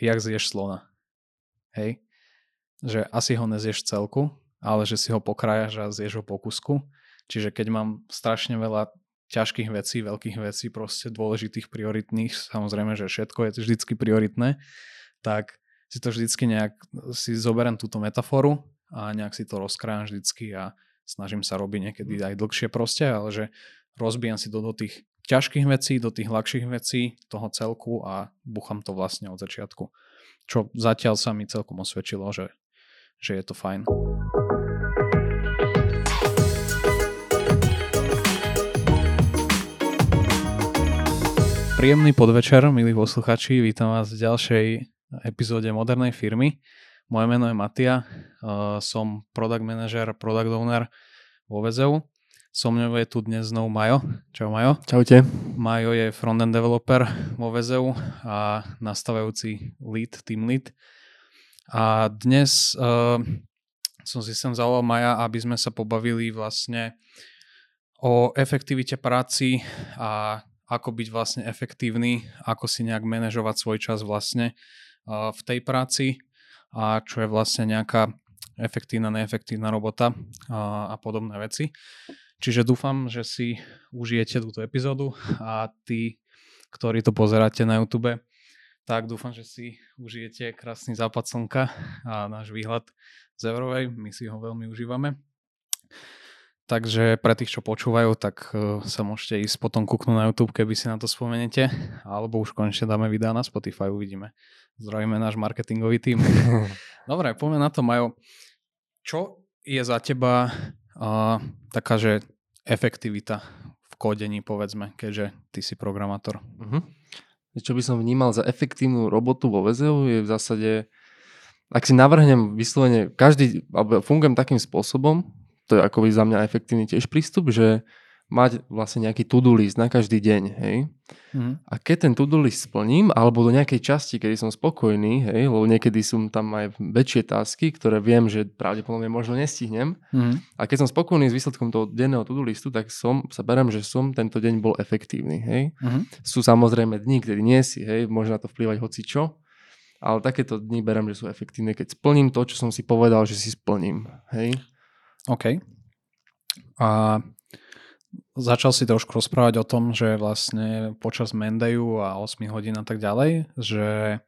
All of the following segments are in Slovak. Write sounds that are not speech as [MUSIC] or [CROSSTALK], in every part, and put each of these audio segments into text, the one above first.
jak zješ slona. Hej? Že asi ho nezieš celku, ale že si ho pokrájaš a zješ ho po kusku. Čiže keď mám strašne veľa ťažkých vecí, veľkých vecí, proste dôležitých, prioritných, samozrejme, že všetko je vždycky prioritné, tak si to vždycky nejak, si zoberiem túto metaforu a nejak si to rozkrájam vždycky a snažím sa robiť niekedy aj dlhšie proste, ale že rozbijam si to do tých ťažkých vecí, do tých ľahších vecí toho celku a bucham to vlastne od začiatku. Čo zatiaľ sa mi celkom osvedčilo, že, že je to fajn. Príjemný podvečer, milí posluchači, vítam vás v ďalšej epizóde Modernej firmy. Moje meno je Matia, som product manager, product owner vo VZU. So mnou je tu dnes znovu Majo. Čau Majo. Čaute. Majo je frontend developer vo VZU a nastavujúci lead, team lead. A dnes uh, som si sem zavolal Maja, aby sme sa pobavili vlastne o efektivite práci a ako byť vlastne efektívny, ako si nejak manažovať svoj čas vlastne uh, v tej práci a čo je vlastne nejaká efektívna, neefektívna robota a, a podobné veci. Čiže dúfam, že si užijete túto epizódu a tí, ktorí to pozeráte na YouTube, tak dúfam, že si užijete krásny západ slnka a náš výhľad z Eurovej. My si ho veľmi užívame. Takže pre tých, čo počúvajú, tak uh, sa môžete ísť potom kúknúť na YouTube, keby si na to spomenete, alebo už konečne dáme videa na Spotify, uvidíme. Zdravíme náš marketingový tým. [LAUGHS] Dobre, poďme na to, Majo. Čo je za teba uh, taká, že efektivita v kodení, povedzme, keďže ty si programátor? Uh-huh. Čo by som vnímal za efektívnu robotu vo VZU je v zásade, ak si navrhnem vyslovene, každý, alebo fungujem takým spôsobom, to je akoby za mňa efektívny tiež prístup, že mať vlastne nejaký to-do list na každý deň, hej. Mm. A keď ten to-do list splním, alebo do nejakej časti, kedy som spokojný, hej, lebo niekedy sú tam aj väčšie tasky, ktoré viem, že pravdepodobne možno nestihnem. Mm. A keď som spokojný s výsledkom toho denného to-do listu, tak som, sa berem, že som tento deň bol efektívny, hej. Mm. Sú samozrejme dni, kedy nie si, hej, môže na to vplývať hoci čo, ale takéto dni berem, že sú efektívne, keď splním to, čo som si povedal, že si splním, hej. OK. A začal si trošku rozprávať o tom, že vlastne počas Mendeju a 8 hodín a tak ďalej, že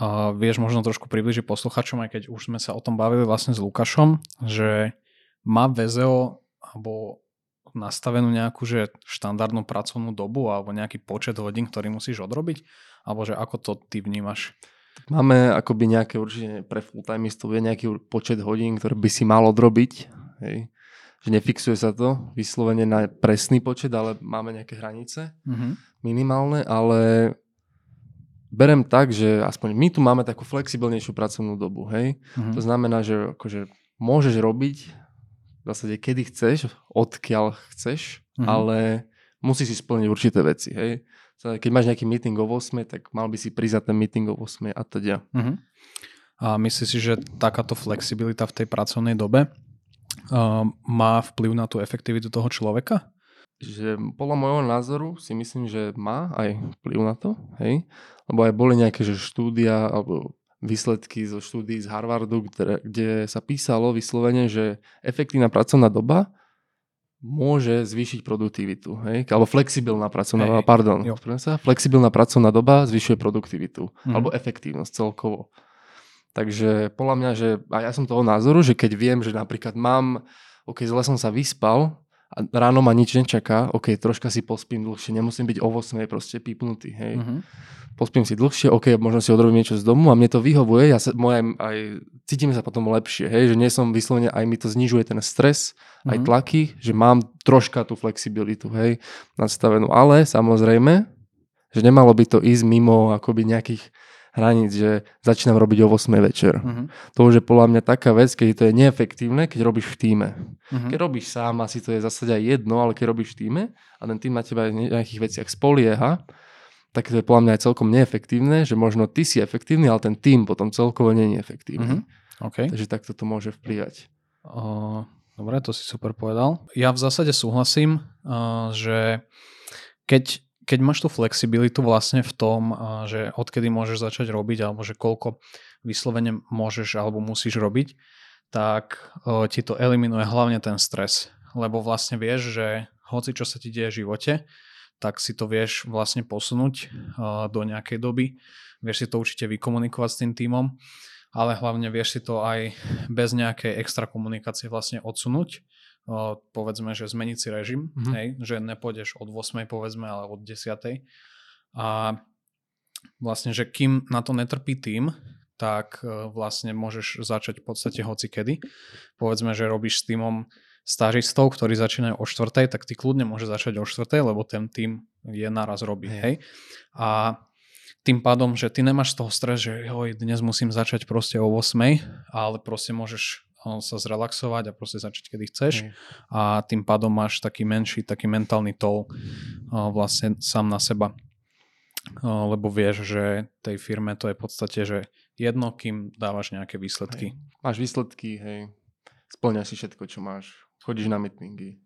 a vieš možno trošku približiť posluchačom, aj keď už sme sa o tom bavili vlastne s Lukášom, že má VZO alebo nastavenú nejakú že štandardnú pracovnú dobu alebo nejaký počet hodín, ktorý musíš odrobiť? Alebo že ako to ty vnímaš? Máme akoby nejaké určite pre full timistov je nejaký počet hodín, ktoré by si mal odrobiť. Hej. Že nefixuje sa to vyslovene na presný počet, ale máme nejaké hranice mm-hmm. minimálne, ale berem tak, že aspoň my tu máme takú flexibilnejšiu pracovnú dobu. Hej. Mm-hmm. To znamená, že akože môžeš robiť v zásade kedy chceš, odkiaľ chceš, mm-hmm. ale musíš si splniť určité veci. Hej keď máš nejaký meeting o 8, tak mal by si prísť ten meeting o 8 a teda. Uh-huh. A myslíš si, že takáto flexibilita v tej pracovnej dobe má vplyv na tú efektivitu toho človeka? Že podľa môjho názoru si myslím, že má aj vplyv na to, hej? Lebo aj boli nejaké že štúdia alebo výsledky zo štúdií z Harvardu, kde, kde sa písalo vyslovene, že efektívna pracovná doba môže zvýšiť produktivitu. Hej? Alebo flexibilná pracovná doba, pardon, sa, flexibilná pracovná doba zvyšuje produktivitu. Mm. Alebo efektívnosť celkovo. Takže podľa mňa, že a ja som toho názoru, že keď viem, že napríklad mám, ok, zle som sa vyspal a ráno ma nič nečaká, ok, troška si pospím dlhšie, nemusím byť o 8 proste pípnutý, hej. Mm-hmm pospím si dlhšie, ok, možno si odrobím niečo z domu a mne to vyhovuje, ja sa, moje, aj, cítim sa potom lepšie, hej, že nie som vyslovene, aj mi to znižuje ten stres, mm-hmm. aj mhm. tlaky, že mám troška tú flexibilitu, hej, nastavenú, ale samozrejme, že nemalo by to ísť mimo akoby nejakých hraníc, že začínam robiť o 8 večer. Uh-huh. To už je podľa mňa taká vec, keď to je neefektívne, keď robíš v týme. Uh-huh. Keď robíš sám, asi to je zase aj jedno, ale keď robíš v týme a ten tým na teba v nejakých veciach spolieha, tak to je podľa mňa aj celkom neefektívne, že možno ty si efektívny, ale ten tým potom celkovo nie je efektívny. Mm-hmm. Okay. Takže takto to môže vplyvať. Uh, dobre, to si super povedal. Ja v zásade súhlasím, uh, že keď, keď máš tú flexibilitu vlastne v tom, že odkedy môžeš začať robiť alebo že koľko vyslovene môžeš alebo musíš robiť, tak ti to eliminuje hlavne ten stres. Lebo vlastne vieš, že hoci čo sa ti deje v živote, tak si to vieš vlastne posunúť do nejakej doby. Vieš si to určite vykomunikovať s tým týmom, ale hlavne vieš si to aj bez nejakej extra komunikácie vlastne odsunúť povedzme, že zmeniť si režim, mm-hmm. hej, že nepôjdeš od 8 povedzme, ale od 10. A vlastne, že kým na to netrpí tým, tak e, vlastne môžeš začať v podstate hoci kedy. Povedzme, že robíš s týmom stážistov, ktorí začínajú o 4, tak ty kľudne môže začať o 4, lebo ten tým je naraz robí. Hej. hej. A tým pádom, že ty nemáš z toho stres, že joj, dnes musím začať proste o 8, ale proste môžeš sa zrelaxovať a proste začať, kedy chceš. Hej. A tým pádom máš taký menší, taký mentálny tol vlastne sám na seba. Lebo vieš, že tej firme to je v podstate, že jedno, kým dávaš nejaké výsledky. Hej. Máš výsledky, hej. Splňaš si všetko, čo máš. Chodíš na meetingy,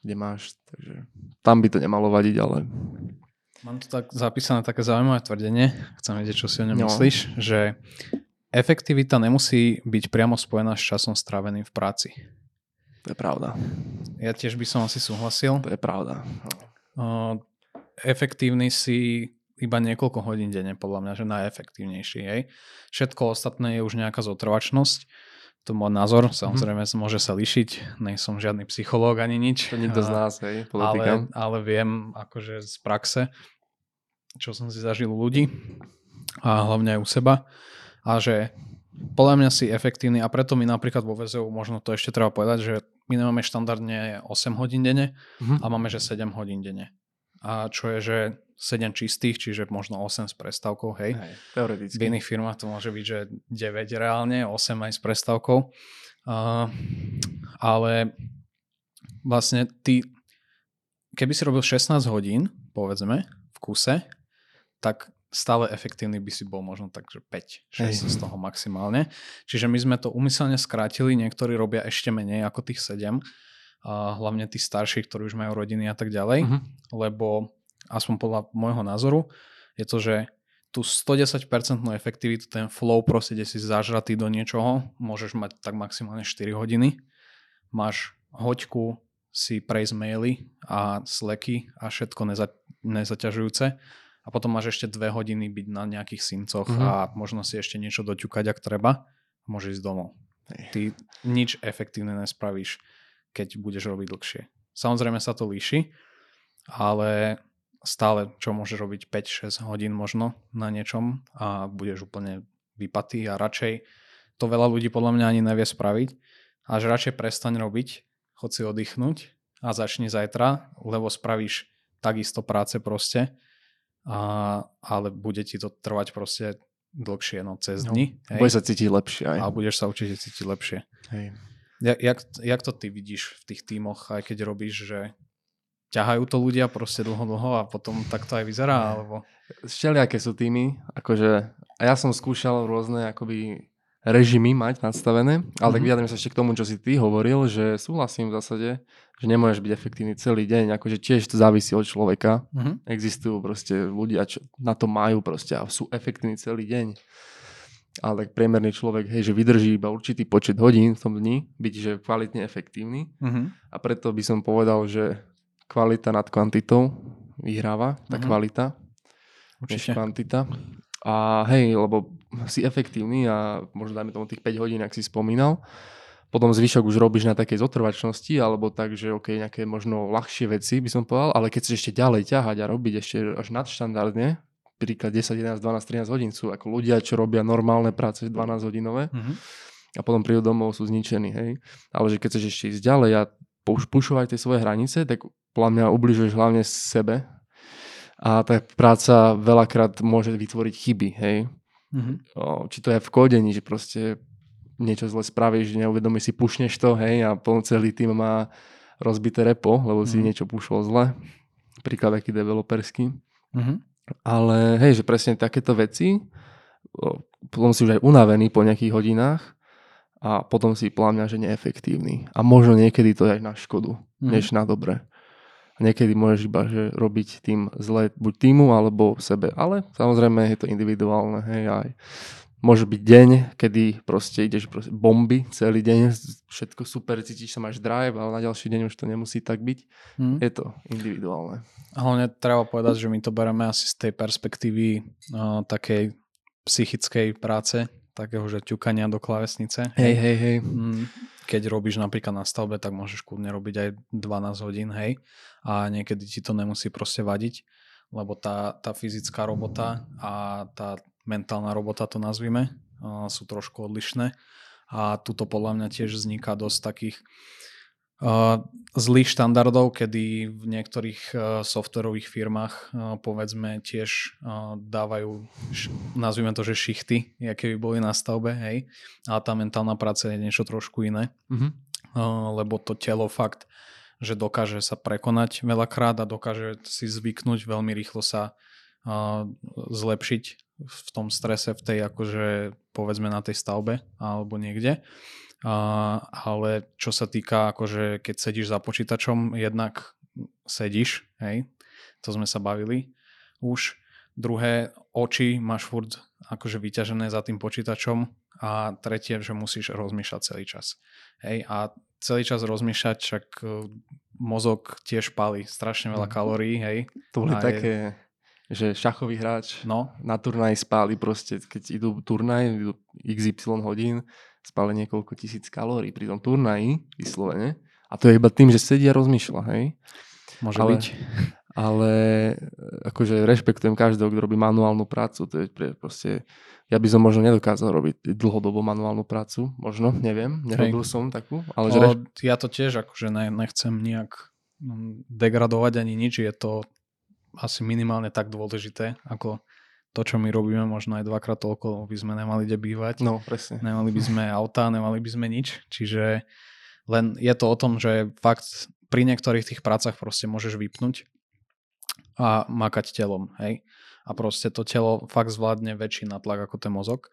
kde máš, takže tam by to nemalo vadiť, ale... Mám tu tak zapísané také zaujímavé tvrdenie, chcem vedieť, čo si o ňom no. myslíš, že efektivita nemusí byť priamo spojená s časom stráveným v práci. To je pravda. Ja tiež by som asi súhlasil. To je pravda. Uh, efektívny si iba niekoľko hodín denne, podľa mňa, že najefektívnejší. Hej. Všetko ostatné je už nejaká zotrvačnosť. To môj názor, mhm. samozrejme mm. môže sa lišiť, nej som žiadny psychológ ani nič. To nikto z nás, hej, politika. Ale, ale viem akože z praxe, čo som si zažil u ľudí a hlavne aj u seba, a že podľa mňa si efektívny a preto my napríklad vo VZU, možno to ešte treba povedať, že my nemáme štandardne 8 hodín denne uh-huh. a máme, že 7 hodín denne. A čo je, že 7 čistých, čiže možno 8 s prestavkou, hej. hej teoreticky. V iných firmách to môže byť, že 9 reálne, 8 aj s prestavkou. Uh, ale vlastne ty, keby si robil 16 hodín, povedzme, v kuse, tak stále efektívny by si bol možno tak, že 5, 6 z toho maximálne. Čiže my sme to umyselne skrátili, niektorí robia ešte menej ako tých 7, a hlavne tí starší, ktorí už majú rodiny a tak ďalej, uh-huh. lebo aspoň podľa môjho názoru je to, že tú 110% efektivitu, ten flow proste, kde si zažratý do niečoho, môžeš mať tak maximálne 4 hodiny. Máš hoďku si prejsť maily a sleky a všetko neza, nezaťažujúce a potom máš ešte dve hodiny byť na nejakých syncoch mm-hmm. a možno si ešte niečo doťukať, ak treba a môžeš ísť domov. Ty nič efektívne nespravíš, keď budeš robiť dlhšie. Samozrejme sa to líši, ale stále čo môžeš robiť 5-6 hodín možno na niečom a budeš úplne vypatý a radšej to veľa ľudí podľa mňa ani nevie spraviť a že radšej prestaň robiť, chod si oddychnúť a začni zajtra, lebo spravíš takisto práce proste a, ale bude ti to trvať proste dlhšie, no cez no, dni. No, Bude sa cítiť lepšie aj. A budeš sa určite cítiť lepšie. Hej. Jak, jak, jak to ty vidíš v tých tímoch, aj keď robíš, že ťahajú to ľudia proste dlho, dlho a potom tak to aj vyzerá, alebo... Všelijaké sú týmy, akože a ja som skúšal rôzne akoby režimy mať nastavené, ale mm-hmm. tak mhm. vyjadrím sa ešte k tomu, čo si ty hovoril, že súhlasím v zásade, že nemôžeš byť efektívny celý deň, akože tiež to závisí od človeka. Mm-hmm. Existujú proste ľudia, čo na to majú proste a sú efektívni celý deň. Ale tak priemerný človek, hej, že vydrží iba určitý počet hodín v tom dni, byť že kvalitne efektívny. Mm-hmm. A preto by som povedal, že kvalita nad kvantitou vyhráva, tá mm-hmm. kvalita, Určite. než kvantita. A hej, lebo si efektívny a možno dajme tomu tých 5 hodín, ak si spomínal, potom zvyšok už robíš na takej zotrvačnosti, alebo tak, že OK, nejaké možno ľahšie veci by som povedal, ale keď chceš ešte ďalej ťahať a robiť ešte až nadštandardne, príklad 10, 11, 12, 13 hodín sú ako ľudia, čo robia normálne práce 12 hodinové mm-hmm. a potom prídu domov, sú zničení, hej. Ale že keď chceš ešte ísť ďalej a pušovať tie svoje hranice, tak podľa mňa ubližuješ hlavne sebe a tá práca veľakrát môže vytvoriť chyby, hej. Mm-hmm. O, či to je v kodení, že proste niečo zle spravíš, neuvedomíš si, pušneš to, hej, a plný celý tým má rozbité repo, lebo mm-hmm. si niečo pušol zle. Príklad taký developerský. Mm-hmm. Ale hej, že presne takéto veci, potom si už aj unavený po nejakých hodinách a potom si pláňa, že neefektívny. A možno niekedy to je aj na škodu, mm-hmm. než na dobre. A niekedy môžeš iba že robiť tým zle buď týmu alebo sebe. Ale samozrejme je to individuálne. Hej, aj môže byť deň, kedy proste ideš proste bomby celý deň, všetko super, cítiš sa, máš drive, ale na ďalší deň už to nemusí tak byť. Hmm. Je to individuálne. Hlavne treba povedať, že my to bereme asi z tej perspektívy uh, takej psychickej práce, takého, že ťukania do klavesnice. Hej, hej, hej. Mm, keď robíš napríklad na stavbe, tak môžeš kľudne robiť aj 12 hodín, hej. A niekedy ti to nemusí proste vadiť, lebo tá, tá fyzická robota a tá mentálna robota to nazvime, sú trošku odlišné. A tuto podľa mňa tiež vzniká dosť takých uh, zlých štandardov, kedy v niektorých uh, softwarových firmách uh, povedzme tiež uh, dávajú, š- nazvime to, že šichty, aké by boli na stavbe, hej, a tá mentálna práca je niečo trošku iné, mm-hmm. uh, lebo to telo fakt, že dokáže sa prekonať veľakrát a dokáže si zvyknúť veľmi rýchlo sa zlepšiť v tom strese, v tej akože povedzme na tej stavbe alebo niekde. Ale čo sa týka akože keď sedíš za počítačom, jednak sedíš, hej, to sme sa bavili už. Druhé, oči máš furt akože vyťažené za tým počítačom a tretie, že musíš rozmýšľať celý čas. Hej, a celý čas rozmýšľať, však e, mozog tiež palí strašne veľa mhm. kalórií, hej. To boli také... Je že šachový hráč no. na turnaj spáli proste, keď idú turnaj, idú XY hodín, spáli niekoľko tisíc kalórií pri tom turnaji, vyslovene. A to je iba tým, že sedí a rozmýšľa, hej? Môže ale, byť. Ale akože rešpektujem každého, kto robí manuálnu prácu. To je proste, ja by som možno nedokázal robiť dlhodobo manuálnu prácu. Možno, neviem, nerobil hej. som takú. Ale že reš... Ja to tiež akože ne, nechcem nejak mm, degradovať ani nič. Je to asi minimálne tak dôležité, ako to, čo my robíme, možno aj dvakrát toľko by sme nemali kde bývať. No, presne. Nemali by sme auta, nemali by sme nič. Čiže len je to o tom, že fakt pri niektorých tých prácach proste môžeš vypnúť a makať telom, hej. A proste to telo fakt zvládne väčší natlak ako ten mozog.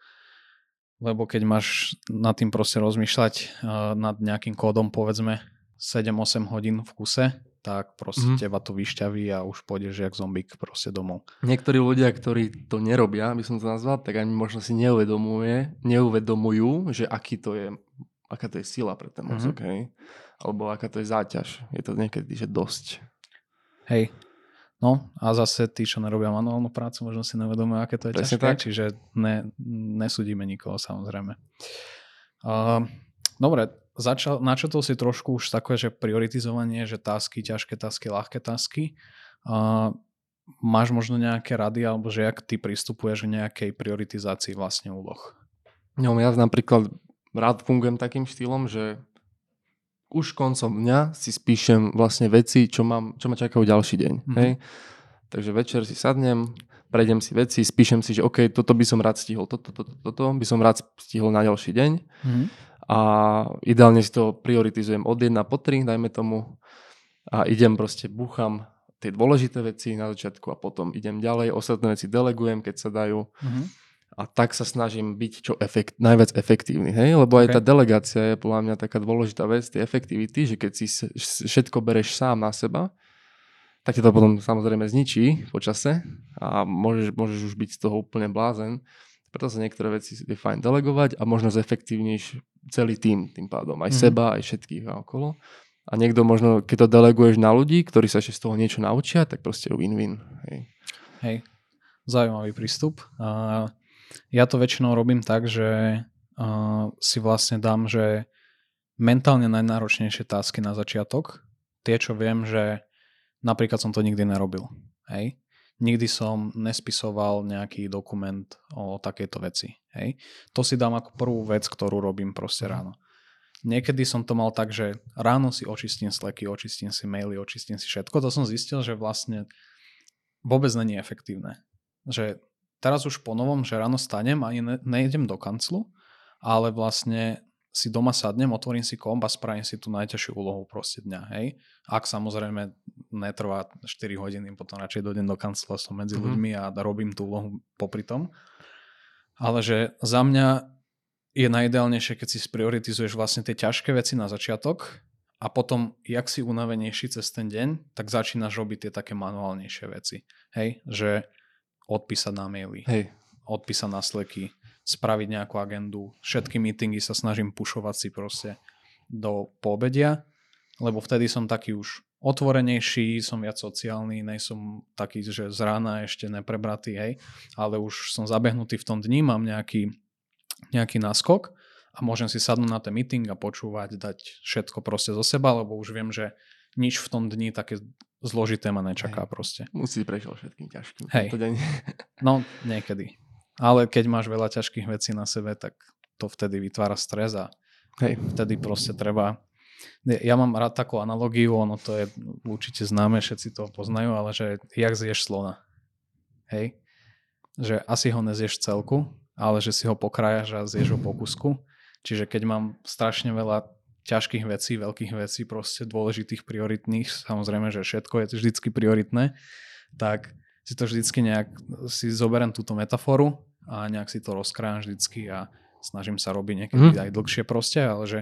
Lebo keď máš nad tým proste rozmýšľať uh, nad nejakým kódom, povedzme 7-8 hodín v kuse, tak proste mm. teba to vyšťaví a už pôjdeš jak zombík proste domov. Niektorí ľudia, ktorí to nerobia, by som to nazval, tak ani možno si neuvedomuje, neuvedomujú, že aký to je, aká to je sila pre ten mozog, mm-hmm. hej? Alebo aká to je záťaž. Je to niekedy, že dosť. Hej. No a zase tí, čo nerobia manuálnu prácu, možno si nevedomujú, aké to je Presne ťažké, tak? čiže ne, nesúdime nikoho samozrejme. Uh, dobre, začal, načetol si trošku už také, že prioritizovanie, že tasky, ťažké tasky, ľahké tasky. Uh, máš možno nejaké rady, alebo že jak ty pristupuješ k nejakej prioritizácii vlastne úloh? No ja napríklad rád fungujem takým štýlom, že už koncom dňa si spíšem vlastne veci, čo, mám, čo ma čakajú ďalší deň. Mm-hmm. Hej? Takže večer si sadnem, prejdem si veci, spíšem si, že OK, toto by som rád stihol, toto, toto, toto by som rád stihol na ďalší deň. Mm-hmm a ideálne si to prioritizujem od 1 po 3, dajme tomu, a idem proste, búcham tie dôležité veci na začiatku a potom idem ďalej, ostatné veci delegujem, keď sa dajú. Mm-hmm. A tak sa snažím byť čo efekt, najviac efektívny, hej? Lebo aj okay. tá delegácia je podľa mňa taká dôležitá vec, tie efektivity, že keď si všetko bereš sám na seba, tak ti to potom samozrejme zničí po čase a môžeš, môžeš už byť z toho úplne blázen. Preto sa niektoré veci je fajn delegovať a možno zefektívnejš celý tým tým pádom. Aj mm. seba, aj všetkých a okolo. A niekto možno, keď to deleguješ na ľudí, ktorí sa ešte z toho niečo naučia, tak proste win-win. Hej. Hej. Zaujímavý prístup. Uh, ja to väčšinou robím tak, že uh, si vlastne dám, že mentálne najnáročnejšie tásky na začiatok, tie, čo viem, že napríklad som to nikdy nerobil. Hej nikdy som nespisoval nejaký dokument o takejto veci. Hej. To si dám ako prvú vec, ktorú robím proste mhm. ráno. Niekedy som to mal tak, že ráno si očistím sleky, očistím si maily, očistím si všetko. To som zistil, že vlastne vôbec není efektívne. Že teraz už po novom, že ráno stanem a ne, nejdem do kanclu, ale vlastne si doma sadnem, otvorím si komp a spravím si tú najťažšiu úlohu proste dňa, hej. Ak samozrejme netrvá 4 hodiny, potom radšej dojdem do kancela, som medzi mm-hmm. ľuďmi a robím tú úlohu popri tom. Ale že za mňa je najideálnejšie, keď si sprioritizuješ vlastne tie ťažké veci na začiatok a potom, jak si unavenejší cez ten deň, tak začínaš robiť tie také manuálnejšie veci. Hej, že odpísať na maily, Hej. odpísať na sleky, spraviť nejakú agendu, všetky meetingy sa snažím pušovať si proste do poobedia, lebo vtedy som taký už otvorenejší, som viac sociálny, nejsom taký, že z rána ešte neprebratý, hej, ale už som zabehnutý v tom dni, mám nejaký, nejaký náskok a môžem si sadnúť na ten meeting a počúvať, dať všetko proste zo seba, lebo už viem, že nič v tom dni také zložité ma nečaká Hej. proste. Musí prešiel všetkým ťažkým. Hej. deň. [LAUGHS] No, niekedy. Ale keď máš veľa ťažkých vecí na sebe, tak to vtedy vytvára stres a Hej. vtedy proste treba... Ja mám rád takú analogiu, ono to je určite známe, všetci to poznajú, ale že jak zješ slona. Hej? Že asi ho nezieš v celku, ale že si ho pokrájaš a zješ ho po kusku. Čiže keď mám strašne veľa ťažkých vecí, veľkých vecí, proste dôležitých, prioritných, samozrejme, že všetko je vždycky prioritné, tak si to vždycky nejak, si zoberiem túto metaforu a nejak si to rozkrájam vždycky a snažím sa robiť niekedy Mhm. aj dlhšie proste, ale že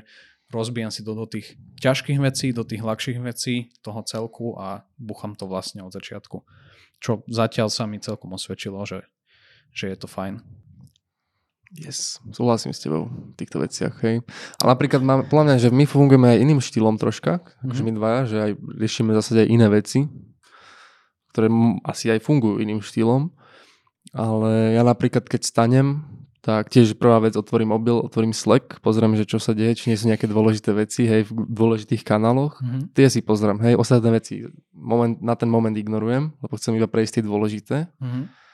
rozbijam si to do tých ťažkých vecí, do tých ľahších vecí toho celku a bucham to vlastne od začiatku. Čo zatiaľ sa mi celkom osvedčilo, že, že je to fajn. Yes, súhlasím s tebou v týchto veciach, hej. Ale napríklad mám, podľa mňa, že my fungujeme aj iným štýlom troška, akože my dvaja, že aj riešime v zásade aj iné veci, ktoré asi aj fungujú iným štýlom. Ale ja napríklad, keď stanem, tak tiež prvá vec, otvorím mobil, otvorím Slack, pozriem, že čo sa deje, či nie sú nejaké dôležité veci, hej, v dôležitých kanáloch. Mhm. Tie si pozriem, hej, ostatné veci moment, na ten moment ignorujem, lebo chcem iba prejsť tie dôležité Mhm.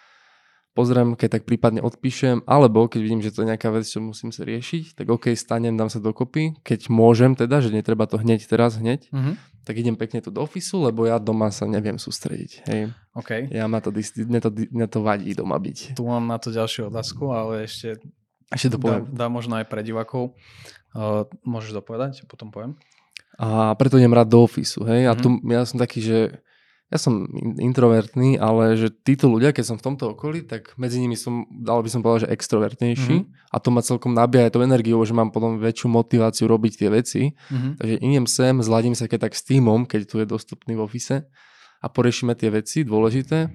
Pozriem, keď tak prípadne odpíšem, alebo keď vidím, že to je nejaká vec, čo musím sa riešiť, tak OK, stanem, dám sa dokopy, keď môžem teda, že netreba to hneď teraz, hneď, Mhm. tak idem pekne tu do ofisu, lebo ja doma sa neviem sústrediť. Hej. OK. Ja ma to, mne to, mne to vadí doma byť. Tu mám na to ďalšiu otázku, ale ešte Ešte to dá, poviem. dá možno aj pre divákov. Uh, môžeš dopovedať, potom poviem. A preto idem rád do ofisu. Hej. A Mhm. tu ja som taký, že ja som in- introvertný, ale že títo ľudia, keď som v tomto okolí, tak medzi nimi som, dal by som povedal, že extrovertnejší. A to ma celkom nabíja aj tou energiou, že mám potom väčšiu motiváciu robiť tie veci. Mhm. Takže idem sem, zladím sa keď tak s týmom, keď tu je dostupný v office a poriešime tie veci dôležité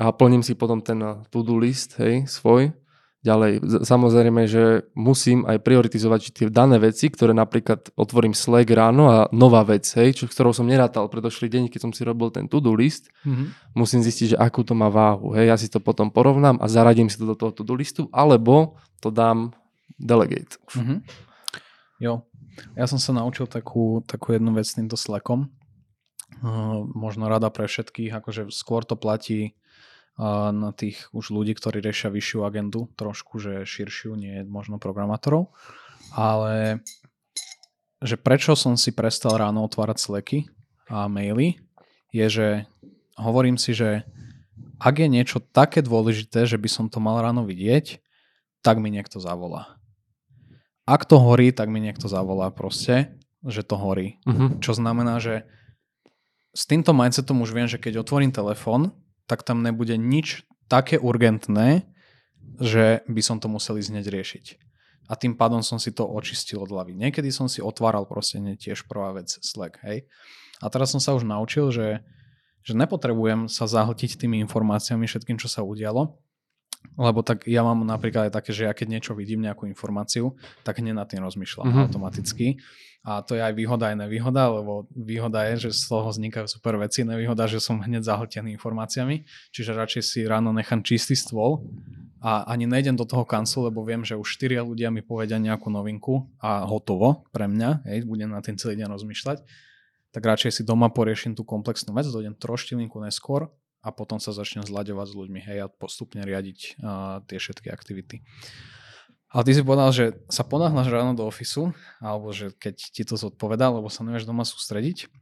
a plním si potom ten to-do list, hej, svoj. Ďalej, samozrejme, že musím aj prioritizovať tie dané veci, ktoré napríklad otvorím Slack ráno a nová vec, hej, čo, ktorou som nerátal predošlý deň, keď som si robil ten to-do list, Mhm. musím zistiť, že akú to má váhu, hej, ja si to potom porovnám a zaradím si to do toho to-do listu, alebo to dám delegate. Mhm. Jo, ja som sa naučil takú, takú jednu vec s týmto Slackom. Uh, možno rada pre všetkých, akože skôr to platí na tých už ľudí, ktorí riešia vyššiu agendu, trošku, že širšiu, nie možno programátorov. Ale že prečo som si prestal ráno otvárať Slacky a maily, je, že hovorím si, že ak je niečo také dôležité, že by som to mal ráno vidieť, tak mi niekto zavolá ak to horí, tak mi niekto zavolá proste, že to horí. Mhm. Čo znamená, že s týmto mindsetom už viem, že keď otvorím telefón, tak tam nebude nič také urgentné, že by som to musel ísť hneď riešiť. A tým pádom som si to očistil od hlavy. Niekedy som si otváral proste tiež prvá vec Slack, hej. A teraz som sa už naučil, že, že nepotrebujem sa zahltiť tými informáciami, všetkým, čo sa udialo, lebo tak ja mám napríklad aj také, že ja keď niečo vidím, nejakú informáciu, tak hneď nad tým rozmýšľam Mhm. mm-hmm. automaticky. A to je aj výhoda, aj nevýhoda, lebo výhoda je, že z toho vznikajú super veci, nevýhoda, že som hneď zahltený informáciami, čiže radšej si ráno nechám čistý stôl a ani nejdem do toho kanclu, lebo viem, že už štyria ľudia mi povedia nejakú novinku a hotovo pre mňa, hej, budem na tým celý deň rozmýšľať, tak radšej si doma poriešim tú komplexnú vec, dojdem troštilinku neskôr a potom sa začnem zľaďovať s ľuďmi hej, a postupne riadiť uh, tie všetky aktivity. Ale ty si povedal, že sa ponáhľaš ráno do ofisu, alebo že keď ti to zodpovedá, lebo sa nevieš doma sústrediť.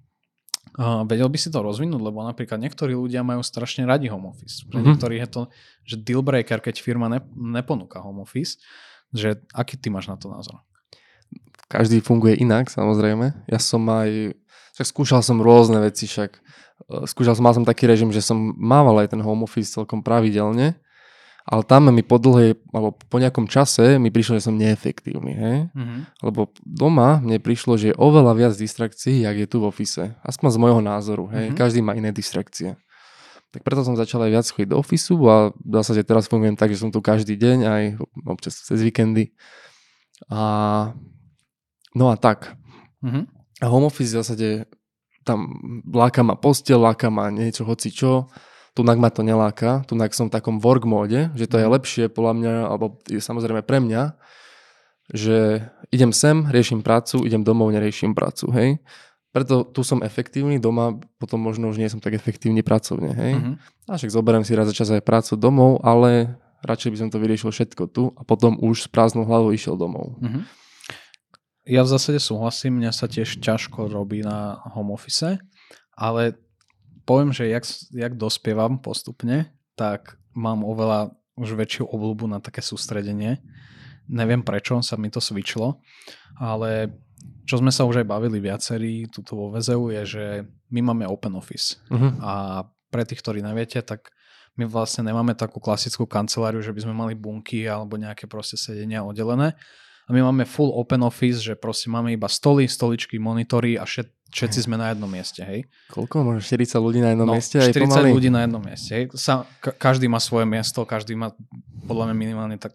Uh, vedel by si to rozvinúť, lebo napríklad niektorí ľudia majú strašne radi home office. Pre Mhm. niektorých je to že deal breaker, keď firma ne, neponúka home office. Že aký ty máš na to názor? každý funguje inak, samozrejme. Ja som aj, však skúšal som rôzne veci, však e, skúšal som, mal som taký režim, že som mával aj ten home office celkom pravidelne Ale tam mi po dlhej, alebo po nejakom čase mi prišlo, že som neefektívny, hej? Mhm. Lebo doma mne prišlo, že je oveľa viac distrakcií, jak je tu v ofise. Aspoň z môjho názoru, hej? Mhm. Každý má iné distrakcie. Tak preto som začal aj viac chodiť do ofisu a dá sa, že teraz fungujem tak, že som tu každý deň, aj občas cez víkendy. A no a tak. Mhm. A home office v zásade tam láka ma postel, láka ma niečo, hoci čo. Tunak ma to neláka, tunak som v takom work móde, že to je Mhm. lepšie podľa mňa, alebo je samozrejme pre mňa, že idem sem, riešim prácu, idem domov, neriešim prácu, hej. Preto tu som efektívny, doma potom možno už nie som tak efektívny pracovne, hej. Mhm. A však zoberiem si raz za čas aj prácu domov, ale radšej by som to vyriešil všetko tu a potom už s prázdnou hlavou išiel domov. Mhm. Ja v zásade súhlasím, mňa sa tiež ťažko robí na home office, ale poviem, že jak, jak dospievam postupne, tak mám oveľa už väčšiu obľúbu na také sústredenie. Neviem prečo sa mi to svičilo, ale čo sme sa už aj bavili viacerí tuto vo VZU je, že my máme open office Mhm. a pre tých, ktorí neviete, tak my vlastne nemáme takú klasickú kanceláriu, že by sme mali bunky alebo nejaké proste sedenia oddelené. A my máme full open office, že proste máme iba stoly, stoličky, monitory a všet, všetci sme na jednom mieste, hej. Koľko? Možno 40 ľudí na jednom No, mieste? aj 40 pomaly? ľudí na jednom mieste, hej. Sa, ka- každý má svoje miesto, každý má podľa mňa minimálne tak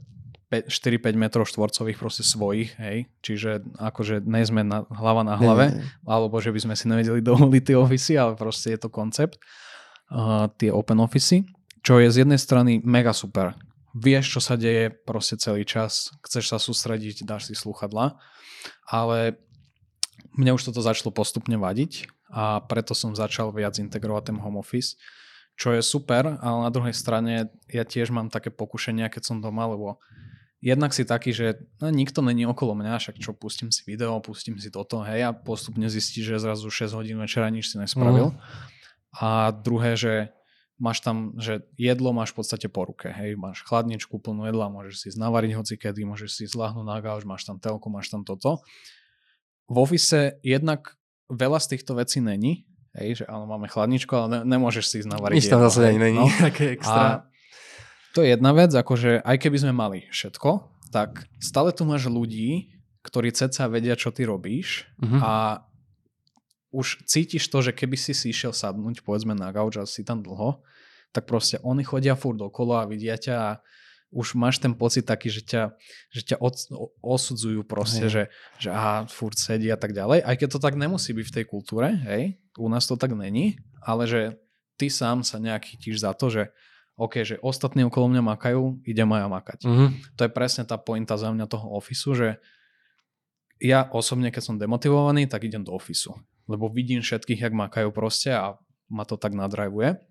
4-5 metrov štvorcových proste svojich, hej. Čiže akože nie sme na, hlava na hlave, nie, nie. alebo že by sme si nevedeli [LAUGHS] dovoliť tie ofisy, ale proste je to koncept, uh, tie open ofisy, čo je z jednej strany mega super. Vieš, čo sa deje proste celý čas, chceš sa sústrediť, dáš si sluchadla, ale mne už toto začalo postupne vadiť a preto som začal viac integrovať ten home office, čo je super, ale na druhej strane ja tiež mám také pokušenia, keď som doma, lebo jednak si taký, že no, nikto není okolo mňa, však čo, pustím si video, pustím si toto, hej, a postupne zistíš, že zrazu 6 hodín večera nič si nespravil. Mhm. A druhé, že máš tam, že jedlo máš v podstate po ruke, hej, máš chladničku plnú jedla, môžeš si ísť navariť hoci kedy, môžeš si zlahnúť na gauč, máš tam telku, máš tam toto. V office jednak veľa z týchto vecí není, hej, že áno, máme chladničku, ale ne, nemôžeš si ísť navariť Nič tam zase ani není, no. [LAUGHS] také extra. A to je jedna vec, akože aj keby sme mali všetko, tak stále tu máš ľudí, ktorí ceca vedia, čo ty robíš Mhm. a už cítiš to, že keby si si išiel sadnúť, povedzme na gauč a si tam dlho, tak proste oni chodia furt okolo a vidia ťa a už máš ten pocit taký, že ťa, že ťa od, osudzujú proste, Hej. že, že aha, furt sedí a tak ďalej. Aj keď to tak nemusí byť v tej kultúre, hej, u nás to tak není, ale že ty sám sa nejak chytíš za to, že OK, že ostatní okolo mňa makajú, idem aj ja makať. Mhm. To je presne tá pointa za mňa toho ofisu, že ja osobne, keď som demotivovaný, tak idem do ofisu. Lebo vidím všetkých, jak makajú proste a ma to tak nadrajvuje.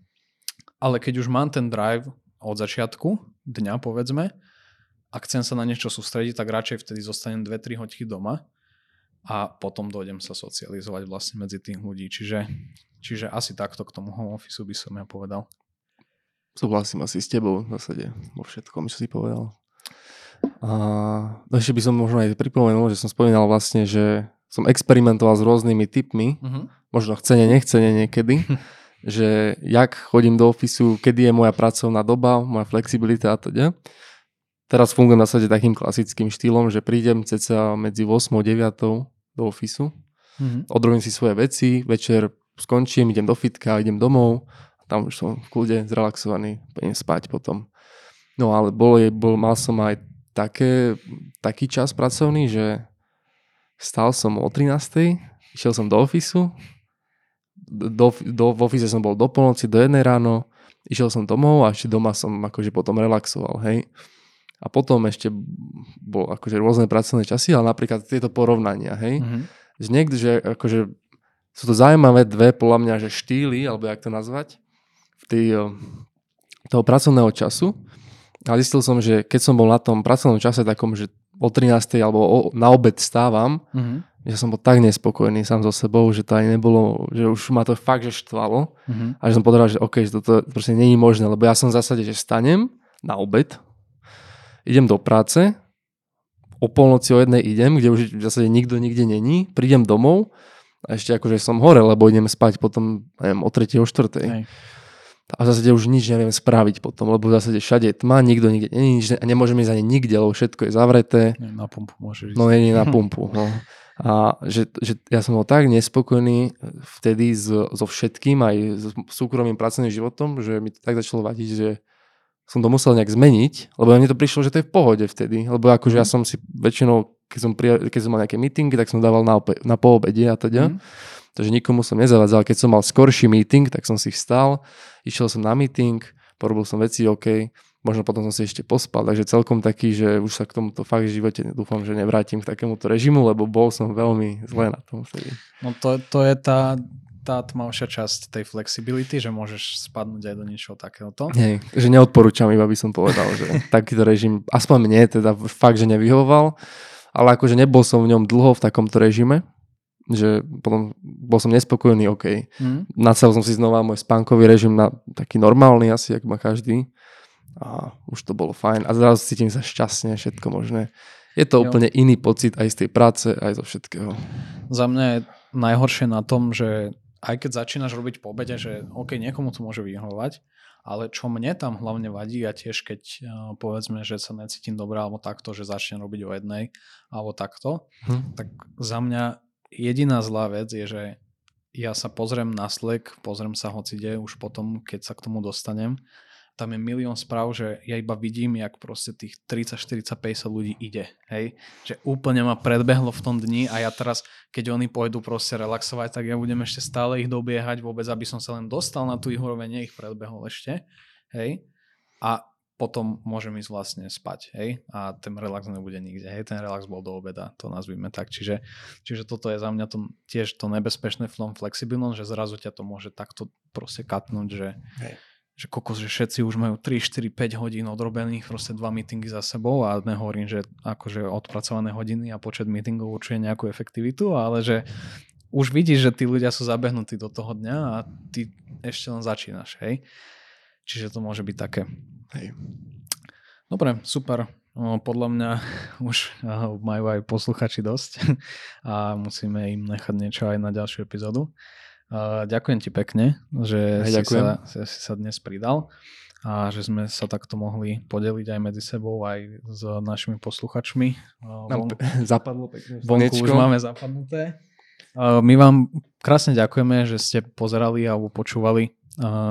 Ale keď už mám ten drive od začiatku dňa, povedzme, a chcem sa na niečo sústrediť, tak radšej vtedy zostanem 2-3 hoďky doma a potom dojdem sa socializovať vlastne medzi tých ľudí. Čiže, čiže asi takto k tomu home office by som ja povedal. Súhlasím asi s tebou v zásade vo všetkom, čo si povedal. A no ešte by som možno aj pripomenul, že som spomínal vlastne, že som experimentoval s rôznymi typmi, Uh-huh. možno chcene, nechcene niekedy, [LAUGHS] že jak chodím do ofisu, kedy je moja pracovná doba, moja flexibilita a teda. Teraz fungujem v zásade takým klasickým štýlom, že prídem ceca medzi 8 a 9 do ofisu, Uh-huh. odrobím si svoje veci, večer skončím, idem do fitka, idem domov, tam už som v kľude, zrelaxovaný, idem spať potom. No ale bol, bol, mal som aj také, taký čas pracovný, že stal som o 13. Išiel som do ofisu, do, do, v ofise som bol do polnoci, do jednej ráno, išiel som domov a ešte doma som akože potom relaxoval, hej. A potom ešte bol akože rôzne pracovné časy, ale napríklad tieto porovnania, hej Uh-huh. že niekde, že akože sú to zaujímavé dve, podľa mňa, že štýly, alebo jak to nazvať, v tý, eh, toho pracovného času. A zistil som, že keď som bol na tom pracovnom čase takom, že o 13. alebo o, na obed stávam, Uh-huh. Že som bol tak nespokojný sám so sebou, že to ani nebolo, že už ma to fakt, že štvalo. Uh-huh. A že som povedal, že OK, že toto proste není možné, lebo ja som v zásade, že stanem na obed, idem do práce, o polnoci o jednej idem, kde už v zásade nikto nikde není, prídem domov a ešte akože som hore, lebo idem spať potom neviem, o 3. o 4. Hej. a v zásade už nič neviem spraviť potom, lebo v zásade všade je tma, nikto nikde není nič a nemôžeme ísť ani nikde, lebo všetko je zavreté. Na pumpu môžeš ísť. No není na [LAUGHS] pumpu. No. A že, že ja som bol tak nespokojný vtedy so, so všetkým, aj s súkromným pracovným životom, že mi to tak začalo vadiť, že som to musel nejak zmeniť, lebo mne to prišlo, že to je v pohode vtedy, lebo akože ja mhm. som si väčšinou, keď som, pri, keď som mal nejaké meetingy, tak som dával na, ope, na poobede a teda. Mm. Takže nikomu som nezavadzal. Keď som mal skorší meeting, tak som si vstal, išiel som na meeting, porobil som veci OK, možno potom som si ešte pospal, takže celkom taký, že už sa k tomuto fakt v živote dúfam, že nevrátim k takémuto režimu, lebo bol som veľmi zle na tom vtedy. No to, to je tá tá tmavšia časť tej flexibility, že môžeš spadnúť aj do niečoho takéhoto. Nie, že neodporúčam, iba by som povedal, že [LAUGHS] takýto režim, aspoň mne teda fakt, že nevyhovoval, ale akože nebol som v ňom dlho v takomto režime, že potom bol som nespokojný, OK. Mm. Nacel som si znova môj spánkový režim na taký normálny asi, ak má každý. A už to bolo fajn. A zrazu cítim sa šťastne, všetko možné. Je to jo. úplne iný pocit aj z tej práce, aj zo všetkého. Za mňa je najhoršie na tom, že aj keď začínaš robiť po obede, že OK, niekomu to môže vyhovovať, ale čo mne tam hlavne vadí a tiež keď uh, povedzme, že sa necítim dobre alebo takto, že začnem robiť o jednej alebo takto, hm. tak za mňa jediná zlá vec je, že ja sa pozriem na Slack, pozriem sa hocide už potom, keď sa k tomu dostanem tam je milión správ, že ja iba vidím, jak proste tých 30, 40, 50 ľudí ide, hej, že úplne ma predbehlo v tom dni a ja teraz, keď oni pôjdu proste relaxovať, tak ja budem ešte stále ich dobiehať vôbec, aby som sa len dostal na tú ich úroveň, ich predbehol ešte, hej, a potom môžem ísť vlastne spať, hej, a ten relax nebude nikde, hej, ten relax bol do obeda, to nazvime tak, čiže, čiže toto je za mňa to, tiež to nebezpečné v tom flexibilnom, že zrazu ťa to môže takto proste katnúť, že hej že kokos, že všetci už majú 3, 4, 5 hodín odrobených, proste dva meetingy za sebou a nehovorím, že akože odpracované hodiny a počet meetingov určuje nejakú efektivitu, ale že už vidíš, že tí ľudia sú zabehnutí do toho dňa a ty ešte len začínaš, hej. Čiže to môže byť také. Hej. Dobre, super. No, podľa mňa [LAUGHS] už majú aj posluchači dosť [LAUGHS] a musíme im nechať niečo aj na ďalšiu epizódu. Ďakujem ti pekne, že si, sa, si sa dnes pridal a že sme sa takto mohli podeliť aj medzi sebou, aj s našimi posluchačmi. Nám von, [LAUGHS] zapadlo pekne. Vonku už máme zapadnuté. My vám krásne ďakujeme, že ste pozerali alebo počúvali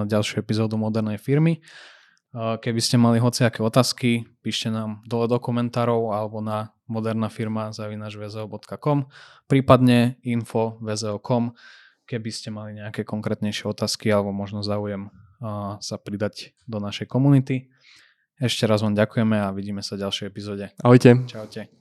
ďalšiu epizódu Modernej firmy. Keby ste mali hociaké otázky, píšte nám dole do komentárov alebo na modernafirma.com prípadne info keby ste mali nejaké konkrétnejšie otázky alebo možno záujem sa pridať do našej komunity. Ešte raz vám ďakujeme a vidíme sa v ďalšej epizóde. Ahojte. Čaute.